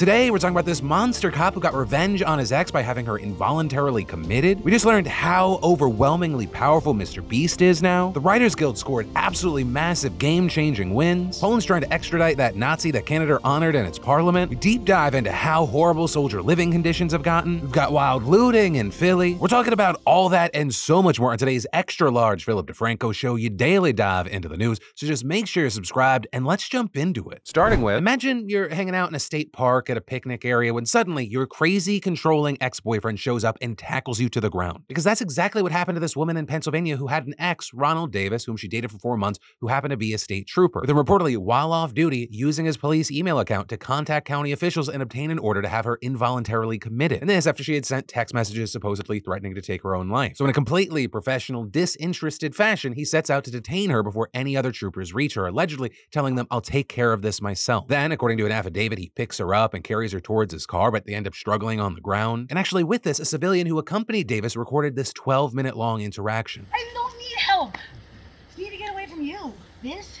Today, we're talking about this monster cop who got revenge on his ex by having her involuntarily committed. We just learned how overwhelmingly powerful Mr. Beast is now. The Writers Guild scored absolutely massive game changing wins. Poland's trying to extradite that Nazi that Canada honored in its parliament. We deep dive into how horrible soldier living conditions have gotten. We've got wild looting in Philly. We're talking about all that and so much more on today's extra large Philip DeFranco show. You daily dive into the news. So just make sure you're subscribed and let's jump into it. Starting with imagine you're hanging out in a state park at a picnic area when suddenly your crazy, controlling ex boyfriend shows up and tackles you to the ground. Because that's exactly what happened to this woman in Pennsylvania who had an ex, Ronald Davis, whom she dated for four months, who happened to be a state trooper. then reportedly, while off duty, using his police email account to contact county officials and obtain an order to have her involuntarily committed. And this after she had sent text messages supposedly threatening to take her own life. So, in a completely professional, disinterested fashion, he sets out to detain her before any other troopers reach her, allegedly telling them, I'll take care of this myself. Then, according to an affidavit, he picks her up and carries her towards his car, but they end up struggling on the ground. And actually, with this, a civilian who accompanied Davis recorded this 12 minute long interaction. I don't need help. I need to get away from you. This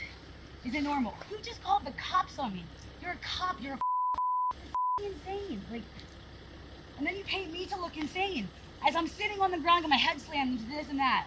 isn't normal. You just called the cops on me. You're a cop. You're a you're insane. Like, and then you paint me to look insane as I'm sitting on the ground with my head slammed into this and that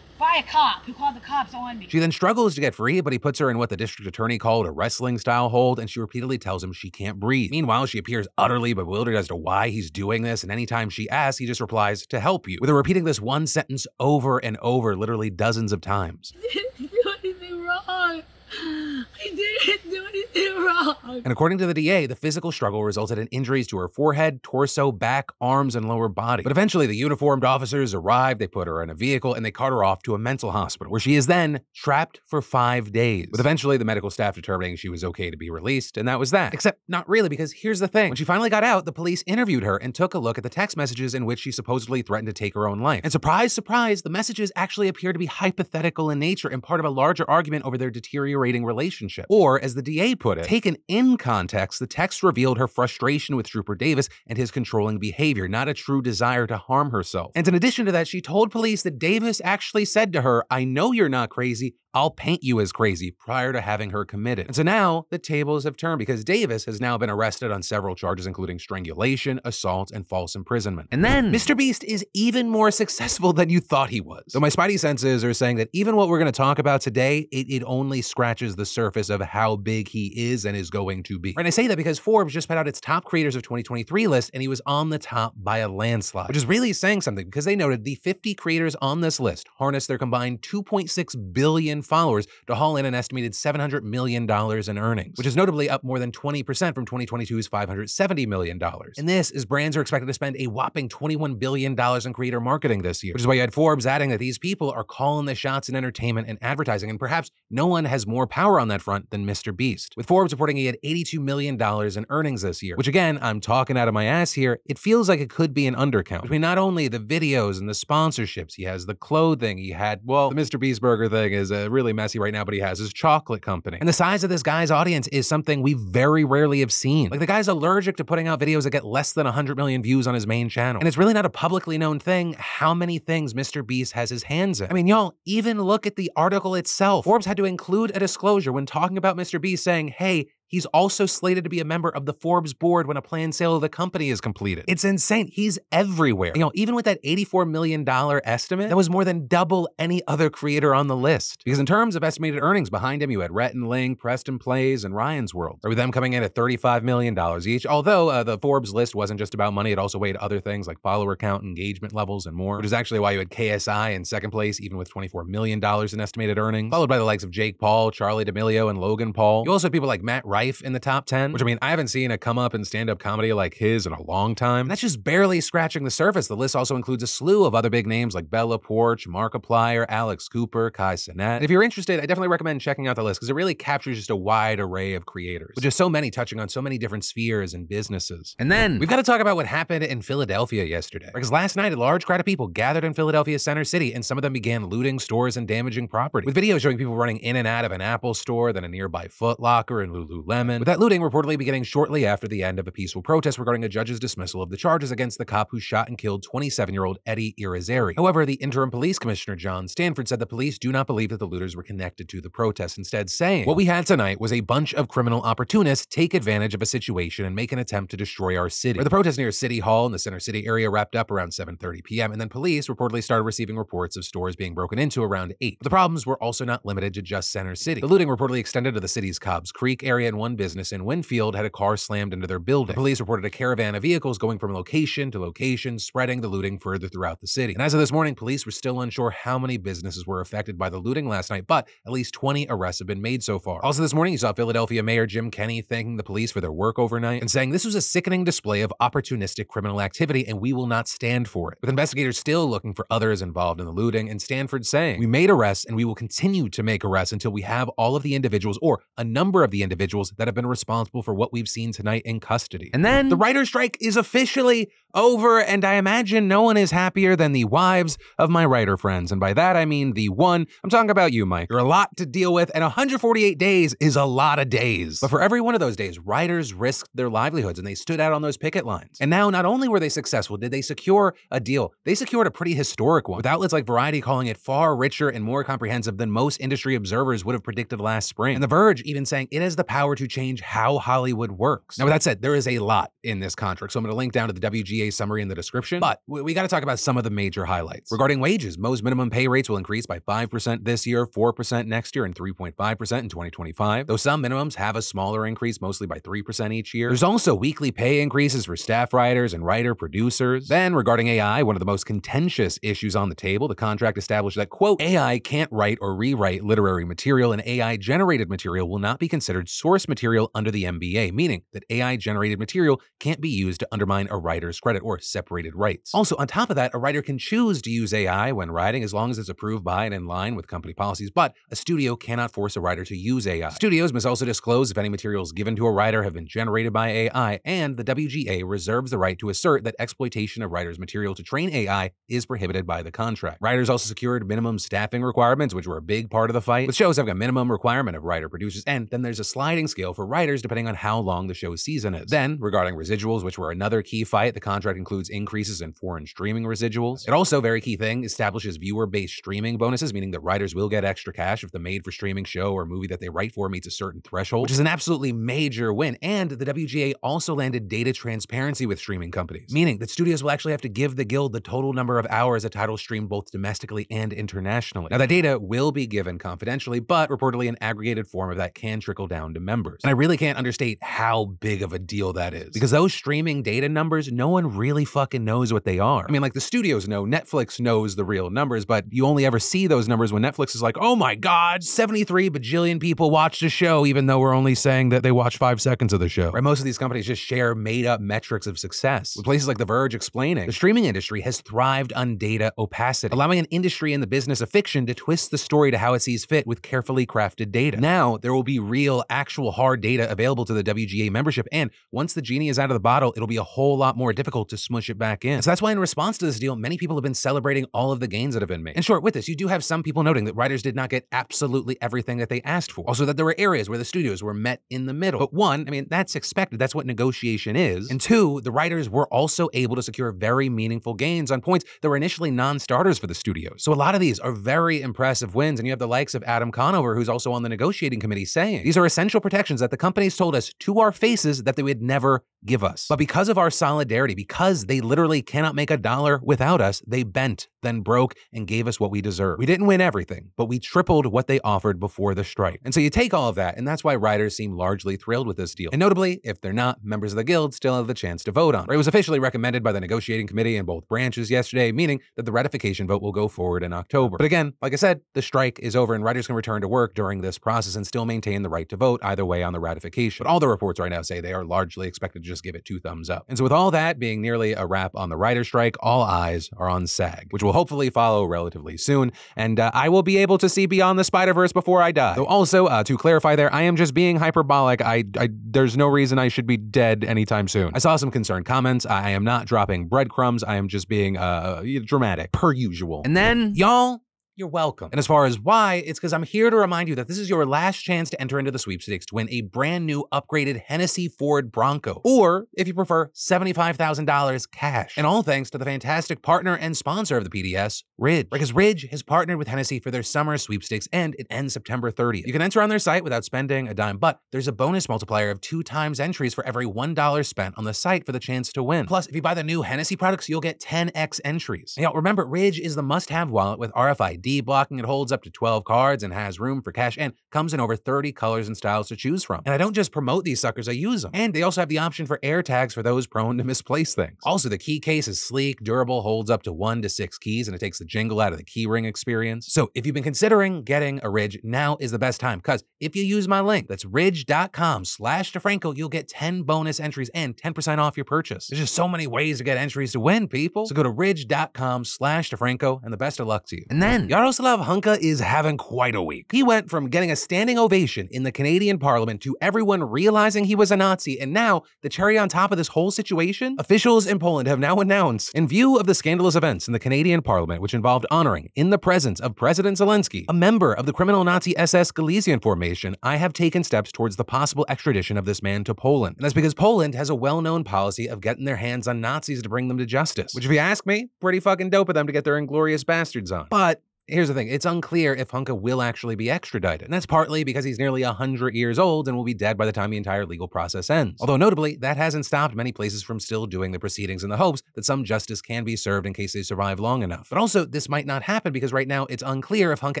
by a cop who called the cops on me. She then struggles to get free, but he puts her in what the district attorney called a wrestling style hold, and she repeatedly tells him she can't breathe. Meanwhile, she appears utterly bewildered as to why he's doing this, and anytime she asks, he just replies, to help you, with her repeating this one sentence over and over, literally dozens of times. didn't do anything wrong. I didn't do anything And according to the DA, the physical struggle resulted in injuries to her forehead, torso, back, arms, and lower body. But eventually, the uniformed officers arrived, they put her in a vehicle, and they cart her off to a mental hospital, where she is then trapped for five days. With eventually the medical staff determining she was okay to be released, and that was that. Except not really, because here's the thing. When she finally got out, the police interviewed her and took a look at the text messages in which she supposedly threatened to take her own life. And surprise, surprise, the messages actually appear to be hypothetical in nature and part of a larger argument over their deteriorating relationship. Or, as the DA put it, taken in context, the text revealed her frustration with Trooper Davis and his controlling behavior, not a true desire to harm herself. And in addition to that, she told police that Davis actually said to her, I know you're not crazy. I'll paint you as crazy prior to having her committed. And so now the tables have turned because Davis has now been arrested on several charges, including strangulation, assault, and false imprisonment. And then Mr. Beast is even more successful than you thought he was. So my spidey senses are saying that even what we're going to talk about today, it, it only scratches the surface of how big he is and is going to be. And I say that because Forbes just put out its top creators of 2023 list, and he was on the top by a landslide, which is really saying something because they noted the 50 creators on this list harnessed their combined 2.6 billion followers to haul in an estimated $700 million in earnings, which is notably up more than 20% from 2022's $570 million. And this is brands are expected to spend a whopping $21 billion in creator marketing this year, which is why you had Forbes adding that these people are calling the shots in entertainment and advertising, and perhaps no one has more power on that front than Mr. Beast. With Forbes reporting he had $82 million in earnings this year, which again, I'm talking out of my ass here, it feels like it could be an undercount. Between not only the videos and the sponsorships, he has the clothing, he had, well, the Mr. Beast burger thing is uh, really messy right now, but he has his chocolate company. And the size of this guy's audience is something we very rarely have seen. Like the guy's allergic to putting out videos that get less than 100 million views on his main channel. And it's really not a publicly known thing how many things Mr. Beast has his hands in. I mean, y'all, even look at the article itself. Forbes had to include a disclosure when talking about Mr. Beast saying, hey, He's also slated to be a member of the Forbes board when a planned sale of the company is completed. It's insane. He's everywhere. You know, even with that $84 million estimate, that was more than double any other creator on the list. Because in terms of estimated earnings behind him, you had Rhett and Link, Preston Plays, and Ryan's World, or with them coming in at $35 million each. Although uh, the Forbes list wasn't just about money, it also weighed other things like follower count, engagement levels, and more, which is actually why you had KSI in second place, even with $24 million in estimated earnings, followed by the likes of Jake Paul, Charlie D'Amelio, and Logan Paul. You also have people like Matt Rife in the top 10, which I mean, I haven't seen a come up in stand up comedy like his in a long time. And that's just barely scratching the surface. The list also includes a slew of other big names like Bella Poarch, Markiplier, Alex Cooper, Kai Cenat. And if you're interested, I definitely recommend checking out the list because it really captures just a wide array of creators, with just so many touching on so many different spheres and businesses. And then we've got to talk about what happened in Philadelphia yesterday. Because last night, a large crowd of people gathered in Philadelphia center city, and some of them began looting stores and damaging property. With videos showing people running in and out of an Apple store, then a nearby Foot Locker and Lululemon With that looting reportedly beginning shortly after the end of a peaceful protest regarding a judge's dismissal of the charges against the cop who shot and killed 27-year-old Eddie Irizarry. However, the interim police commissioner John Stanford said the police do not believe that the looters were connected to the protest, instead saying, What we had tonight was a bunch of criminal opportunists take advantage of a situation and make an attempt to destroy our city. Where the protest near City Hall in the Center City area wrapped up around 7.30 p.m., and then police reportedly started receiving reports of stores being broken into around 8. But the problems were also not limited to just Center City. The looting reportedly extended to the city's Cobbs Creek area, one business in Wynnefield had a car slammed into their building. The police reported a caravan of vehicles going from location to location, spreading the looting further throughout the city. And as of this morning, police were still unsure how many businesses were affected by the looting last night, but at least 20 arrests have been made so far. Also this morning, you saw Philadelphia Mayor Jim Kenney thanking the police for their work overnight and saying this was a sickening display of opportunistic criminal activity and we will not stand for it. With investigators still looking for others involved in the looting, and Stanford saying, We made arrests and we will continue to make arrests until we have all of the individuals or a number of the individuals that have been responsible for what we've seen tonight in custody. And then the writer's strike is officially over, and I imagine no one is happier than the wives of my writer friends. And by that, I mean the one, I'm talking about you, Mike. You're a lot to deal with, and 148 days is a lot of days. But for every one of those days, writers risked their livelihoods and they stood out on those picket lines. And now, not only were they successful, did they secure a deal, they secured a pretty historic one, with outlets like Variety calling it far richer and more comprehensive than most industry observers would have predicted last spring. And The Verge even saying it has the power to change how Hollywood works. Now, with that said, there is a lot in this contract, so I'm going to link down to the WGA summary in the description. But we, we got to talk about some of the major highlights. Regarding wages, Moe's minimum pay rates will increase by 5% this year, 4% next year, and 3.5% in 2025. Though some minimums have a smaller increase, mostly by 3% each year. There's also weekly pay increases for staff writers and writer producers. Then, regarding AI, one of the most contentious issues on the table, the contract established that, quote, AI can't write or rewrite literary material, and AI generated material will not be considered source material under the MBA, meaning that AI generated material can't be used to undermine a writer's credit or separated rights. Also, on top of that, a writer can choose to use AI when writing as long as it's approved by and in line with company policies, but a studio cannot force a writer to use AI. Studios must also disclose if any materials given to a writer have been generated by AI, and the WGA reserves the right to assert that exploitation of writers' material to train AI is prohibited by the contract. Writers also secured minimum staffing requirements, which were a big part of the fight, with shows having a minimum requirement of writer producers, and then there's a sliding scale for writers depending on how long the show's season is. Then, regarding residuals, which were another key fight, the contract includes increases in foreign streaming residuals. It also, very key thing, establishes viewer-based streaming bonuses, meaning that writers will get extra cash if the made-for-streaming show or movie that they write for meets a certain threshold, which is an absolutely major win. And the WGA also landed data transparency with streaming companies, meaning that studios will actually have to give the guild the total number of hours a title streamed both domestically and internationally. Now, that data will be given confidentially, but reportedly an aggregated form of that can trickle down to members. And I really can't understate how big of a deal that is, because those streaming data numbers, no one really fucking knows what they are. I mean, like the studios know, Netflix knows the real numbers, but you only ever see those numbers when Netflix is like, oh my God, 73 bajillion people watched a show, even though we're only saying that they watched five seconds of the show. Right? Most of these companies just share made up metrics of success. With places like The Verge explaining, the streaming industry has thrived on data opacity, allowing an industry in the business of fiction to twist the story to how it sees fit with carefully crafted data. Now, there will be real, actual hard data available to the WGA membership, and once the genie is out of the bottle, it'll be a whole lot more difficult to smush it back in. So that's why, in response to this deal, many people have been celebrating all of the gains that have been made. In short, with this, you do have some people noting that writers did not get absolutely everything that they asked for. Also, that there were areas where the studios were met in the middle. But one, I mean, that's expected. That's what negotiation is. And two, the writers were also able to secure very meaningful gains on points that were initially non starters for the studios. So a lot of these are very impressive wins. And you have the likes of Adam Conover, who's also on the negotiating committee, saying these are essential protections that the companies told us to our faces that they would never give us. But because of our solidarity, because they literally cannot make a dollar without us, they bent, then broke, and gave us what we deserve. We didn't win everything, but we tripled what they offered before the strike. And so you take all of that, and that's why writers seem largely thrilled with this deal. And notably, if they're not, members of the guild still have the chance to vote on it. It was officially recommended by the negotiating committee in both branches yesterday, meaning that the ratification vote will go forward in October. But again, like I said, the strike is over, and writers can return to work during this process and still maintain the right to vote either way on the ratification. But all the reports right now say they are largely expected to just give it two thumbs up. And so with all that being nearly a wrap on the writer strike, all eyes are on SAG, which will hopefully follow relatively soon. And uh, I will be able to see beyond the Spider Verse before I die. So also uh, to clarify, there I am just being hyperbolic. I, I there's no reason I should be dead anytime soon. I saw some concerned comments. I am not dropping breadcrumbs. I am just being uh, dramatic per usual. And then y'all you're welcome. And as far as why, it's because I'm here to remind you that this is your last chance to enter into the sweepstakes to win a brand new upgraded Hennessy Ford Bronco, or if you prefer, $75,000 cash. And all thanks to the fantastic partner and sponsor of the PDS, Ridge. Because Ridge has partnered with Hennessy for their summer sweepstakes and it ends September 30th. You can enter on their site without spending a dime, but there's a bonus multiplier of two times entries for every $1 spent on the site for the chance to win. Plus, if you buy the new Hennessy products, you'll get 10x entries. Now, remember, Ridge is the must have wallet with RFID RFID blocking. It holds up to 12 cards and has room for cash and comes in over 30 colors and styles to choose from. And I don't just promote these suckers, I use them. And they also have the option for air tags for those prone to misplace things. Also, the key case is sleek, durable, holds up to one to six keys, and it takes the jingle out of the keyring experience. So if you've been considering getting a Ridge, now is the best time because if you use my link, that's ridge.com slash DeFranco, you'll get 10 bonus entries and 10% off your purchase. There's just so many ways to get entries to win, people. So go to ridge.com slash DeFranco and the best of luck to you. And then Yaroslav Hunka is having quite a week. He went from getting a standing ovation in the Canadian Parliament to everyone realizing he was a Nazi, and now the cherry on top of this whole situation? Officials in Poland have now announced, in view of the scandalous events in the Canadian Parliament, which involved honoring, in the presence of President Zelensky, a member of the criminal Nazi SS Galician formation, I have taken steps towards the possible extradition of this man to Poland. And that's because Poland has a well known policy of getting their hands on Nazis to bring them to justice, which, if you ask me, pretty fucking dope of them to get their inglorious bastards on. But Here's the thing it's unclear if Hunka will actually be extradited, and that's partly because he's nearly 100 years old and will be dead by the time the entire legal process ends. Although, notably, that hasn't stopped many places from still doing the proceedings in the hopes that some justice can be served in case they survive long enough. But also, this might not happen because right now it's unclear if Hunka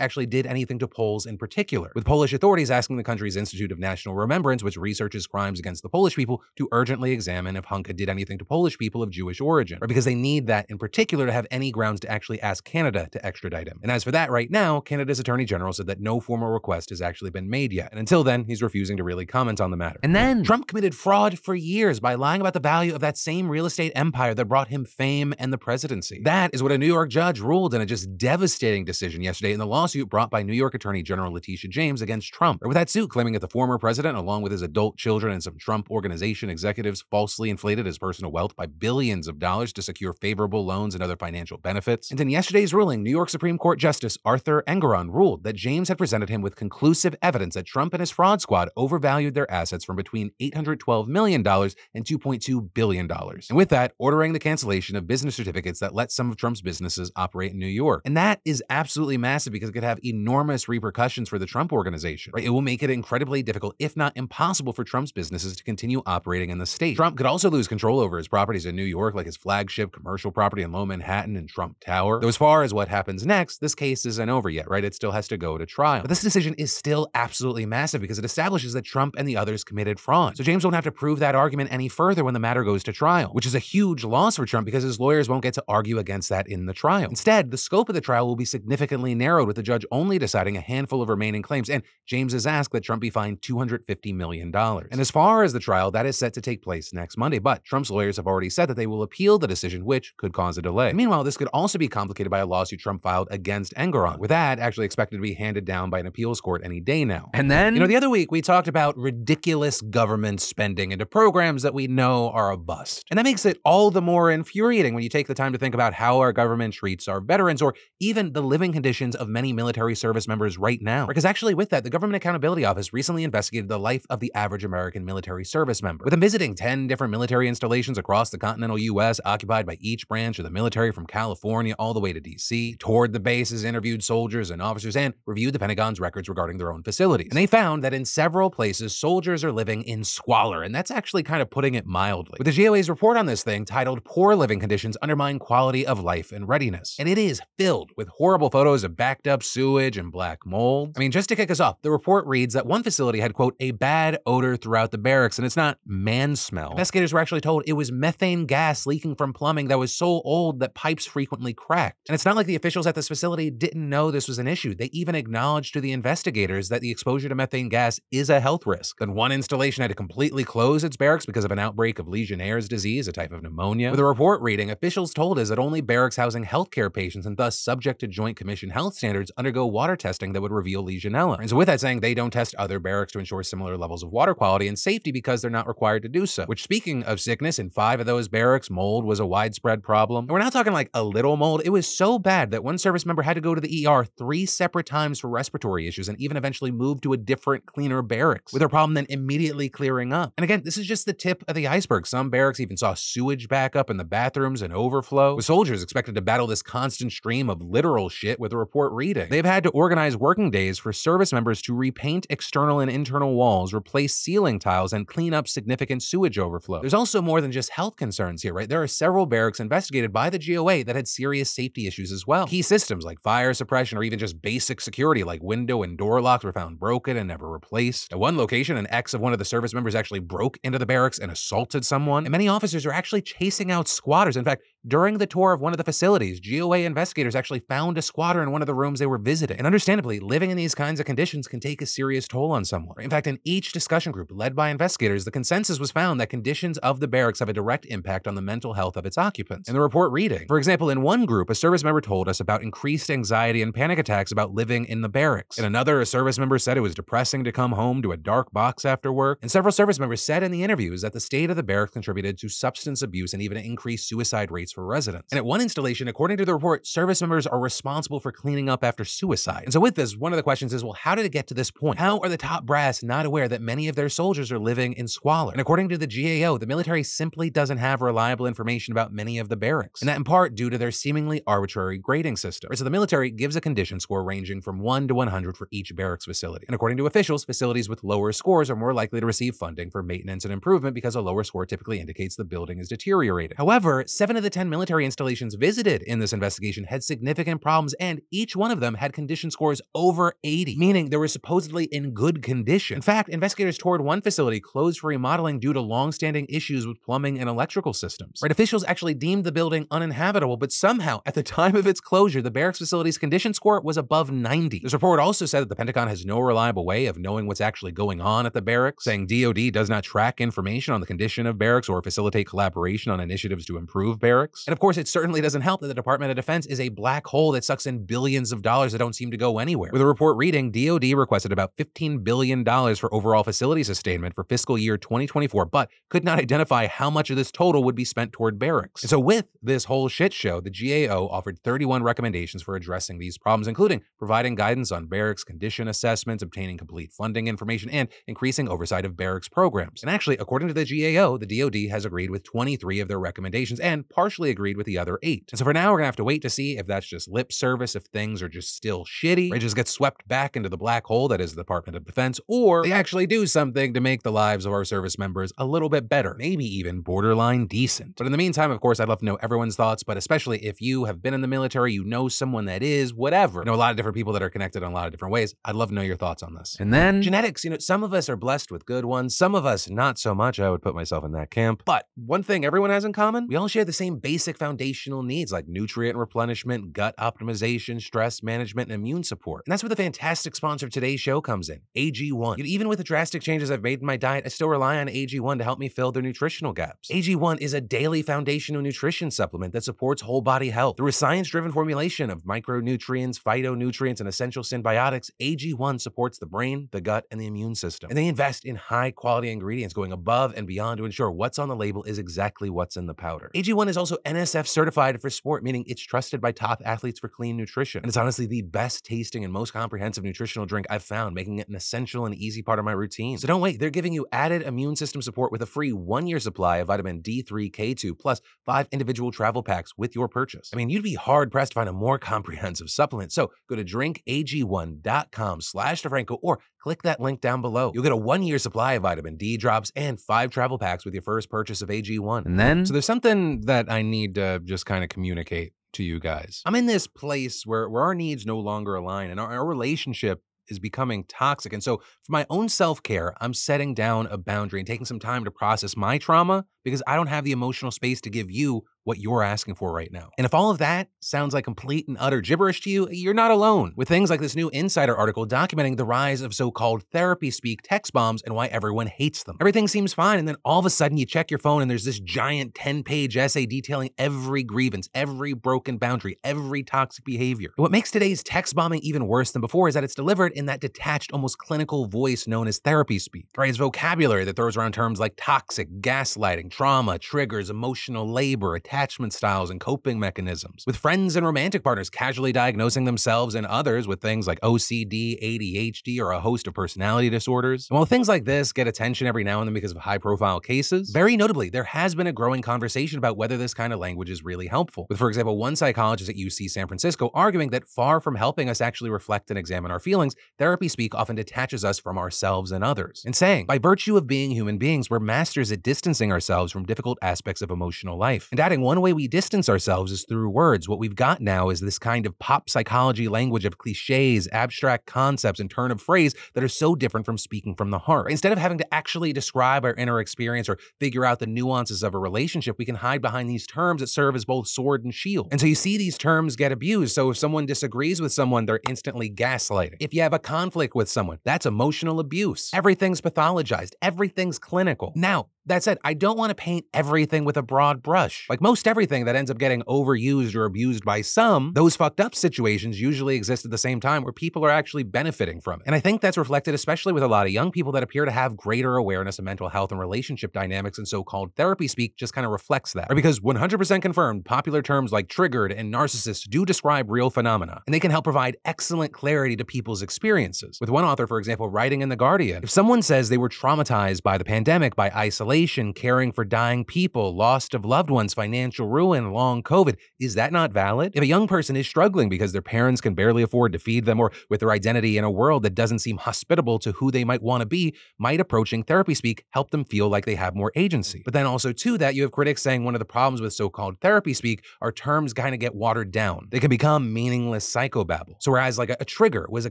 actually did anything to Poles in particular, with Polish authorities asking the country's Institute of National Remembrance, which researches crimes against the Polish people, to urgently examine if Hunka did anything to Polish people of Jewish origin, or because they need that in particular to have any grounds to actually ask Canada to extradite him. And as for that right now, now, Canada's Attorney General said that no formal request has actually been made yet. And until then, he's refusing to really comment on the matter. And then Trump committed fraud for years by lying about the value of that same real estate empire that brought him fame and the presidency. That is what a New York judge ruled in a just devastating decision yesterday in the lawsuit brought by New York Attorney General Letitia James against Trump. Or with that suit claiming that the former president, along with his adult children and some Trump organization executives, falsely inflated his personal wealth by billions of dollars to secure favorable loans and other financial benefits. And in yesterday's ruling, New York Supreme Court Justice Arthur Engoron ruled that James had presented him with conclusive evidence that Trump and his fraud squad overvalued their assets from between $812 million and $2.2 billion. And with that, ordering the cancellation of business certificates that let some of Trump's businesses operate in New York. And that is absolutely massive because it could have enormous repercussions for the Trump organization. Right? It will make it incredibly difficult, if not impossible, for Trump's businesses to continue operating in the state. Trump could also lose control over his properties in New York, like his flagship commercial property in Low Manhattan and Trump Tower. Though as far as what happens next, this case isn't over yet, right? It still has to go to trial. But this decision is still absolutely massive because it establishes that Trump and the others committed fraud. So James won't have to prove that argument any further when the matter goes to trial, which is a huge loss for Trump because his lawyers won't get to argue against that in the trial. Instead, the scope of the trial will be significantly narrowed with the judge only deciding a handful of remaining claims, and James has asked that Trump be fined $250 million. And as far as the trial, that is set to take place next Monday, but Trump's lawyers have already said that they will appeal the decision, which could cause a delay. Meanwhile, this could also be complicated by a lawsuit Trump filed against Engoron, with that actually expected to be handed down by an appeals court any day now. And then, you know, the other week we talked about ridiculous government spending into programs that we know are a bust. And that makes it all the more infuriating when you take the time to think about how our government treats our veterans or even the living conditions of many military service members right now. Because actually, with that, the Government Accountability Office recently investigated the life of the average American military service member. With them visiting 10 different military installations across the continental U.S., occupied by each branch of the military from California all the way to D.C., toured the interviewed soldiers and officers, and reviewed the Pentagon's records regarding their own facilities. And they found that in several places, soldiers are living in squalor, and that's actually kind of putting it mildly. With the GOA's report on this thing titled Poor Living Conditions Undermine Quality of Life and Readiness. And it is filled with horrible photos of backed up sewage and black mold. I mean, just to kick us off, the report reads that one facility had, quote, a bad odor throughout the barracks, and it's not man smell. Investigators were actually told it was methane gas leaking from plumbing that was so old that pipes frequently cracked. And it's not like the officials at this facility didn't know this was an issue. They even acknowledged to the investigators that the exposure to methane gas is a health risk. Then one installation had to completely close its barracks because of an outbreak of Legionnaire's disease, a type of pneumonia. With a report reading, officials told us that only barracks housing healthcare patients and thus subject to Joint Commission health standards undergo water testing that would reveal Legionella. And so with that saying, they don't test other barracks to ensure similar levels of water quality and safety because they're not required to do so. Which speaking of sickness, in five of those barracks, mold was a widespread problem. And we're not talking like a little mold. It was so bad that one service member had to go to the ER three separate times for respiratory issues and even eventually moved to a different, cleaner barracks, with their problem then immediately clearing up. And again, this is just the tip of the iceberg. Some barracks even saw sewage backup in the bathrooms and overflow, with soldiers expected to battle this constant stream of literal shit with a report reading. They've had to organize working days for service members to repaint external and internal walls, replace ceiling tiles, and clean up significant sewage overflow. There's also more than just health concerns here, right? There are several barracks investigated by the GOA that had serious safety issues as well. Key systems like fire suppression or even just basic security like window and door locks were found broken and never replaced. At one location, an ex of one of the service members actually broke into the barracks and assaulted someone. And many officers are actually chasing out squatters. In fact, during the tour of one of the facilities, GOA investigators actually found a squatter in one of the rooms they were visiting. And understandably, living in these kinds of conditions can take a serious toll on someone. In fact, in each discussion group led by investigators, the consensus was found that conditions of the barracks have a direct impact on the mental health of its occupants. In the report reading, for example, in one group, a service member told us about increased anxiety and panic attacks about living in the barracks. In another, a service member said it was depressing to come home to a dark box after work. And several service members said in the interviews that the state of the barracks contributed to substance abuse and even increased suicide rates for residents. And at one installation, according to the report, service members are responsible for cleaning up after suicide. And so, with this, one of the questions is well, how did it get to this point? How are the top brass not aware that many of their soldiers are living in squalor? And according to the GAO, the military simply doesn't have reliable information about many of the barracks. And that in part due to their seemingly arbitrary grading system. Right, so, the military gives a condition score ranging from 1 to 100 for each barracks facility. And according to officials, facilities with lower scores are more likely to receive funding for maintenance and improvement because a lower score typically indicates the building is deteriorating. However, seven of the 10 military installations visited in this investigation had significant problems, and each one of them had condition scores over 80, meaning they were supposedly in good condition. In fact, investigators toured one facility closed for remodeling due to long-standing issues with plumbing and electrical systems. Right, officials actually deemed the building uninhabitable, but somehow, at the time of its closure, the barracks facility's condition score was above 90. This report also said that the Pentagon has no reliable way of knowing what's actually going on at the barracks, saying DoD does not track information on the condition of barracks or facilitate collaboration on initiatives to improve barracks. And of course, it certainly doesn't help that the Department of Defense is a black hole that sucks in billions of dollars that don't seem to go anywhere. With a report reading, DoD requested about $15 billion for overall facility sustainment for fiscal year 2024, but could not identify how much of this total would be spent toward barracks. And so, with this whole shit show, the GAO offered 31 recommendations for addressing these problems, including providing guidance on barracks condition assessments, obtaining complete funding information, and increasing oversight of barracks programs. And actually, according to the GAO, the DoD has agreed with 23 of their recommendations and partially agreed with the other eight. And so for now, we're gonna have to wait to see if that's just lip service, if things are just still shitty, or it just gets swept back into the black hole that is the Department of Defense, or they actually do something to make the lives of our service members a little bit better, maybe even borderline decent. But in the meantime, of course, I'd love to know everyone's thoughts, but especially if you have been in the military, you know someone that is, whatever. I know a lot of different people that are connected in a lot of different ways. I'd love to know your thoughts on this. And then genetics, you know, some of us are blessed with good ones, some of us not so much. I would put myself in that camp. But one thing everyone has in common, we all share the same basic foundational needs like nutrient replenishment, gut optimization, stress management, and immune support. And that's where the fantastic sponsor of today's show comes in, AG1. You even with the drastic changes I've made in my diet, I still rely on AG1 to help me fill their nutritional gaps. AG1 is a daily foundational nutrition supplement that supports whole body health. Through a science-driven formulation of micronutrients, phytonutrients, and essential symbiotics, AG1 supports the brain, the gut, and the immune system. And they invest in high-quality ingredients going above and beyond to ensure what's on the label is exactly what's in the powder. AG1 is also NSF certified for sport, meaning it's trusted by top athletes for clean nutrition. And it's honestly the best tasting and most comprehensive nutritional drink I've found, making it an essential and easy part of my routine. So don't wait, they're giving you added immune system support with a free one year supply of vitamin D3, K2, plus five individual travel packs with your purchase. I mean, you'd be hard pressed to find a more comprehensive supplement. So go to drinkag1.com slash DeFranco or click that link down below. You'll get a one year supply of vitamin D drops and five travel packs with your first purchase of AG1. And then, so there's something that I need to just kind of communicate to you guys. I'm in this place where, where our needs no longer align and our, our relationship is becoming toxic. And so, for my own self care, I'm setting down a boundary and taking some time to process my trauma because I don't have the emotional space to give you what you're asking for right now. And if all of that sounds like complete and utter gibberish to you, you're not alone. With things like this new Insider article documenting the rise of so called therapy speak text bombs and why everyone hates them. Everything seems fine, and then all of a sudden you check your phone and there's this giant 10 page essay detailing every grievance, every broken boundary, every toxic behavior. And what makes today's text bombing even worse than before is that it's delivered in that detached, almost clinical voice known as therapy speak. Right? It's vocabulary that throws around terms like toxic, gaslighting, trauma, triggers, emotional labor, attachment styles and coping mechanisms, with friends and romantic partners casually diagnosing themselves and others with things like OCD, ADHD, or a host of personality disorders. And while things like this get attention every now and then because of high profile cases, very notably, there has been a growing conversation about whether this kind of language is really helpful. With, for example, one psychologist at UC San Francisco arguing that far from helping us actually reflect and examine our feelings, therapy speak often detaches us from ourselves and others. And saying, by virtue of being human beings, we're masters at distancing ourselves from difficult aspects of emotional life. And adding one way we distance ourselves is through words. What we've got now is this kind of pop psychology language of cliches, abstract concepts, and turn of phrase that are so different from speaking from the heart. Instead of having to actually describe our inner experience or figure out the nuances of a relationship, we can hide behind these terms that serve as both sword and shield. And so you see these terms get abused. So if someone disagrees with someone, they're instantly gaslighting. If you have a conflict with someone, that's emotional abuse. Everything's pathologized, everything's clinical. Now, that said, I don't want to paint everything with a broad brush. Like most everything that ends up getting overused or abused by some, those fucked up situations usually exist at the same time where people are actually benefiting from it. And I think that's reflected especially with a lot of young people that appear to have greater awareness of mental health and relationship dynamics and so-called therapy speak just kind of reflects that. Or because 100% confirmed, popular terms like triggered and narcissist do describe real phenomena, and they can help provide excellent clarity to people's experiences. With one author, for example, writing in The Guardian, if someone says they were traumatized by the pandemic, by isolation, isolation, caring for dying people, loss of loved ones, financial ruin, long COVID. Is that not valid? If a young person is struggling because their parents can barely afford to feed them or with their identity in a world that doesn't seem hospitable to who they might want to be, might approaching therapy speak help them feel like they have more agency? But then also, to that, you have critics saying one of the problems with so called therapy speak are terms kind of get watered down. They can become meaningless psychobabble. So, whereas like a, a trigger was a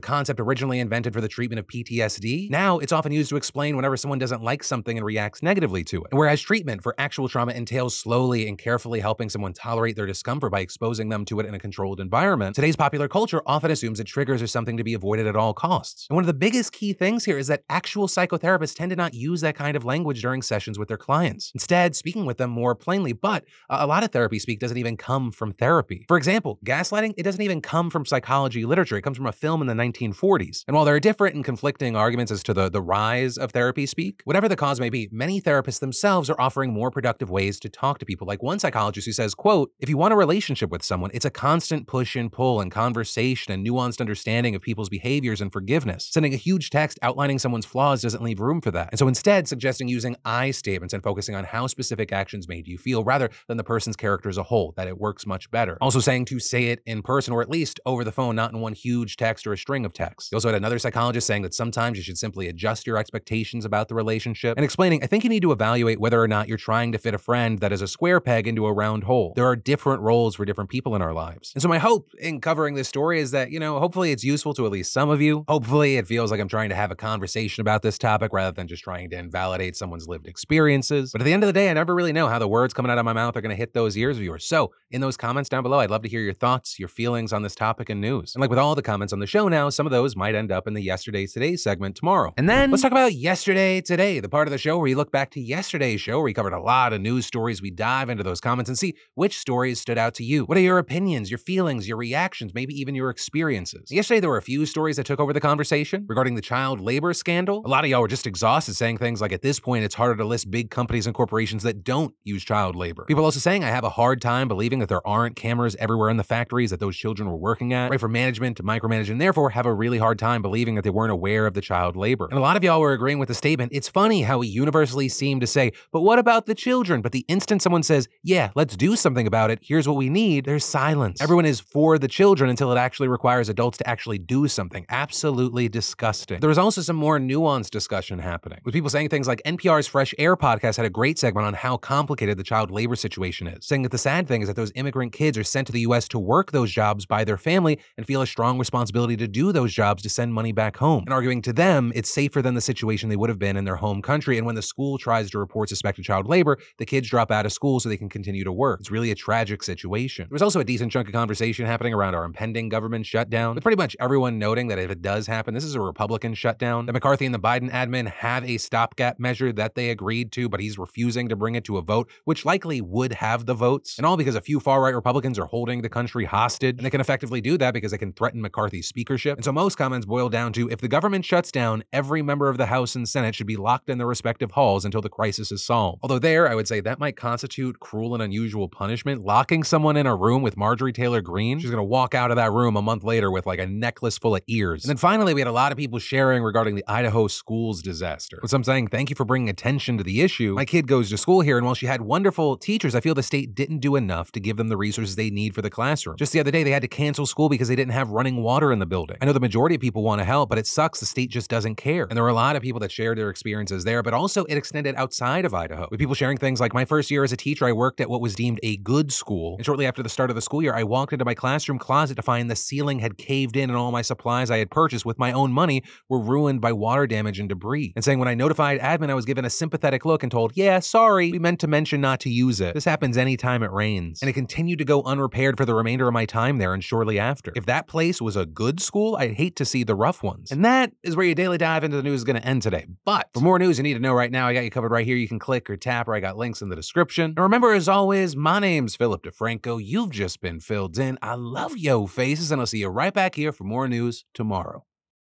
concept originally invented for the treatment of PTSD, now it's often used to explain whenever someone doesn't like something and reacts negatively to it. Whereas treatment for actual trauma entails slowly and carefully helping someone tolerate their discomfort by exposing them to it in a controlled environment, today's popular culture often assumes that triggers are something to be avoided at all costs. And one of the biggest key things here is that actual psychotherapists tend to not use that kind of language during sessions with their clients, instead, speaking with them more plainly. But a lot of therapy speak doesn't even come from therapy. For example, gaslighting, it doesn't even come from psychology literature, it comes from a film in the 1940s. And while there are different and conflicting arguments as to the, the rise of therapy speak, whatever the cause may be, many therapists themselves themselves are offering more productive ways to talk to people. Like one psychologist who says, quote, if you want a relationship with someone, it's a constant push and pull and conversation and nuanced understanding of people's behaviors and forgiveness. Sending a huge text outlining someone's flaws doesn't leave room for that. And so instead, suggesting using I statements and focusing on how specific actions made you feel rather than the person's character as a whole, that it works much better. Also saying to say it in person or at least over the phone, not in one huge text or a string of texts. You also had another psychologist saying that sometimes you should simply adjust your expectations about the relationship and explaining, I think you need to evaluate whether or not you're trying to fit a friend that is a square peg into a round hole. There are different roles for different people in our lives. And so my hope in covering this story is that, you know, hopefully it's useful to at least some of you. Hopefully it feels like I'm trying to have a conversation about this topic rather than just trying to invalidate someone's lived experiences. But at the end of the day, I never really know how the words coming out of my mouth are going to hit those ears of yours. So in those comments down below, I'd love to hear your thoughts, your feelings on this topic and news. And like with all the comments on the show now, some of those might end up in the Yesterday Today segment tomorrow. And then let's talk about Yesterday Today, the part of the show where you look back to yesterday's show where we covered a lot of news stories. We dive into those comments and see which stories stood out to you. What are your opinions, your feelings, your reactions, maybe even your experiences? Yesterday, there were a few stories that took over the conversation regarding the child labor scandal. A lot of y'all were just exhausted saying things like, at this point, it's harder to list big companies and corporations that don't use child labor. People also saying, I have a hard time believing that there aren't cameras everywhere in the factories that those children were working at, right? For management to micromanage, and therefore have a really hard time believing that they weren't aware of the child labor. And a lot of y'all were agreeing with the statement. It's funny how we universally seem to say, but what about the children? But the instant someone says, yeah, let's do something about it, here's what we need, there's silence. Everyone is for the children until it actually requires adults to actually do something. Absolutely disgusting. There was also some more nuanced discussion happening, with people saying things like NPR's Fresh Air podcast had a great segment on how complicated the child labor situation is, saying that the sad thing is that those immigrant kids are sent to the US to work those jobs by their family and feel a strong responsibility to do those jobs to send money back home, and arguing to them it's safer than the situation they would have been in their home country. And when the school tries to report suspected child labor, the kids drop out of school so they can continue to work. It's really a tragic situation. There was also a decent chunk of conversation happening around our impending government shutdown, with pretty much everyone noting that if it does happen, this is a Republican shutdown. That McCarthy and the Biden admin have a stopgap measure that they agreed to, but he's refusing to bring it to a vote, which likely would have the votes. And all because a few far right Republicans are holding the country hostage. And they can effectively do that because they can threaten McCarthy's speakership. And so most comments boil down to if the government shuts down, every member of the House and Senate should be locked in their respective halls until the crisis is solved. Although there, I would say that might constitute cruel and unusual punishment. Locking someone in a room with Marjorie Taylor Greene, she's gonna walk out of that room a month later with like a necklace full of ears. And then finally, we had a lot of people sharing regarding the Idaho schools disaster. With some saying, thank you for bringing attention to the issue. My kid goes to school here, and while she had wonderful teachers, I feel the state didn't do enough to give them the resources they need for the classroom. Just the other day, they had to cancel school because they didn't have running water in the building. I know the majority of people want to help, but it sucks the state just doesn't care. And there were a lot of people that shared their experiences there, but also it extended outside of Idaho. With people sharing things like my first year as a teacher, I worked at what was deemed a good school. And shortly after the start of the school year, I walked into my classroom closet to find the ceiling had caved in and all my supplies I had purchased with my own money were ruined by water damage and debris. And saying when I notified admin, I was given a sympathetic look and told, yeah, sorry, we meant to mention not to use it. This happens anytime it rains. And it continued to go unrepaired for the remainder of my time there and shortly after. If that place was a good school, I'd hate to see the rough ones. And that is where your daily dive into the news is going to end today. But for more news you need to know right now, I got you covered right here. You can click or tap, or I got links in the description. And remember, as always, my name's Philip DeFranco. You've just been filled in. I love yo faces, and I'll see you right back here for more news tomorrow.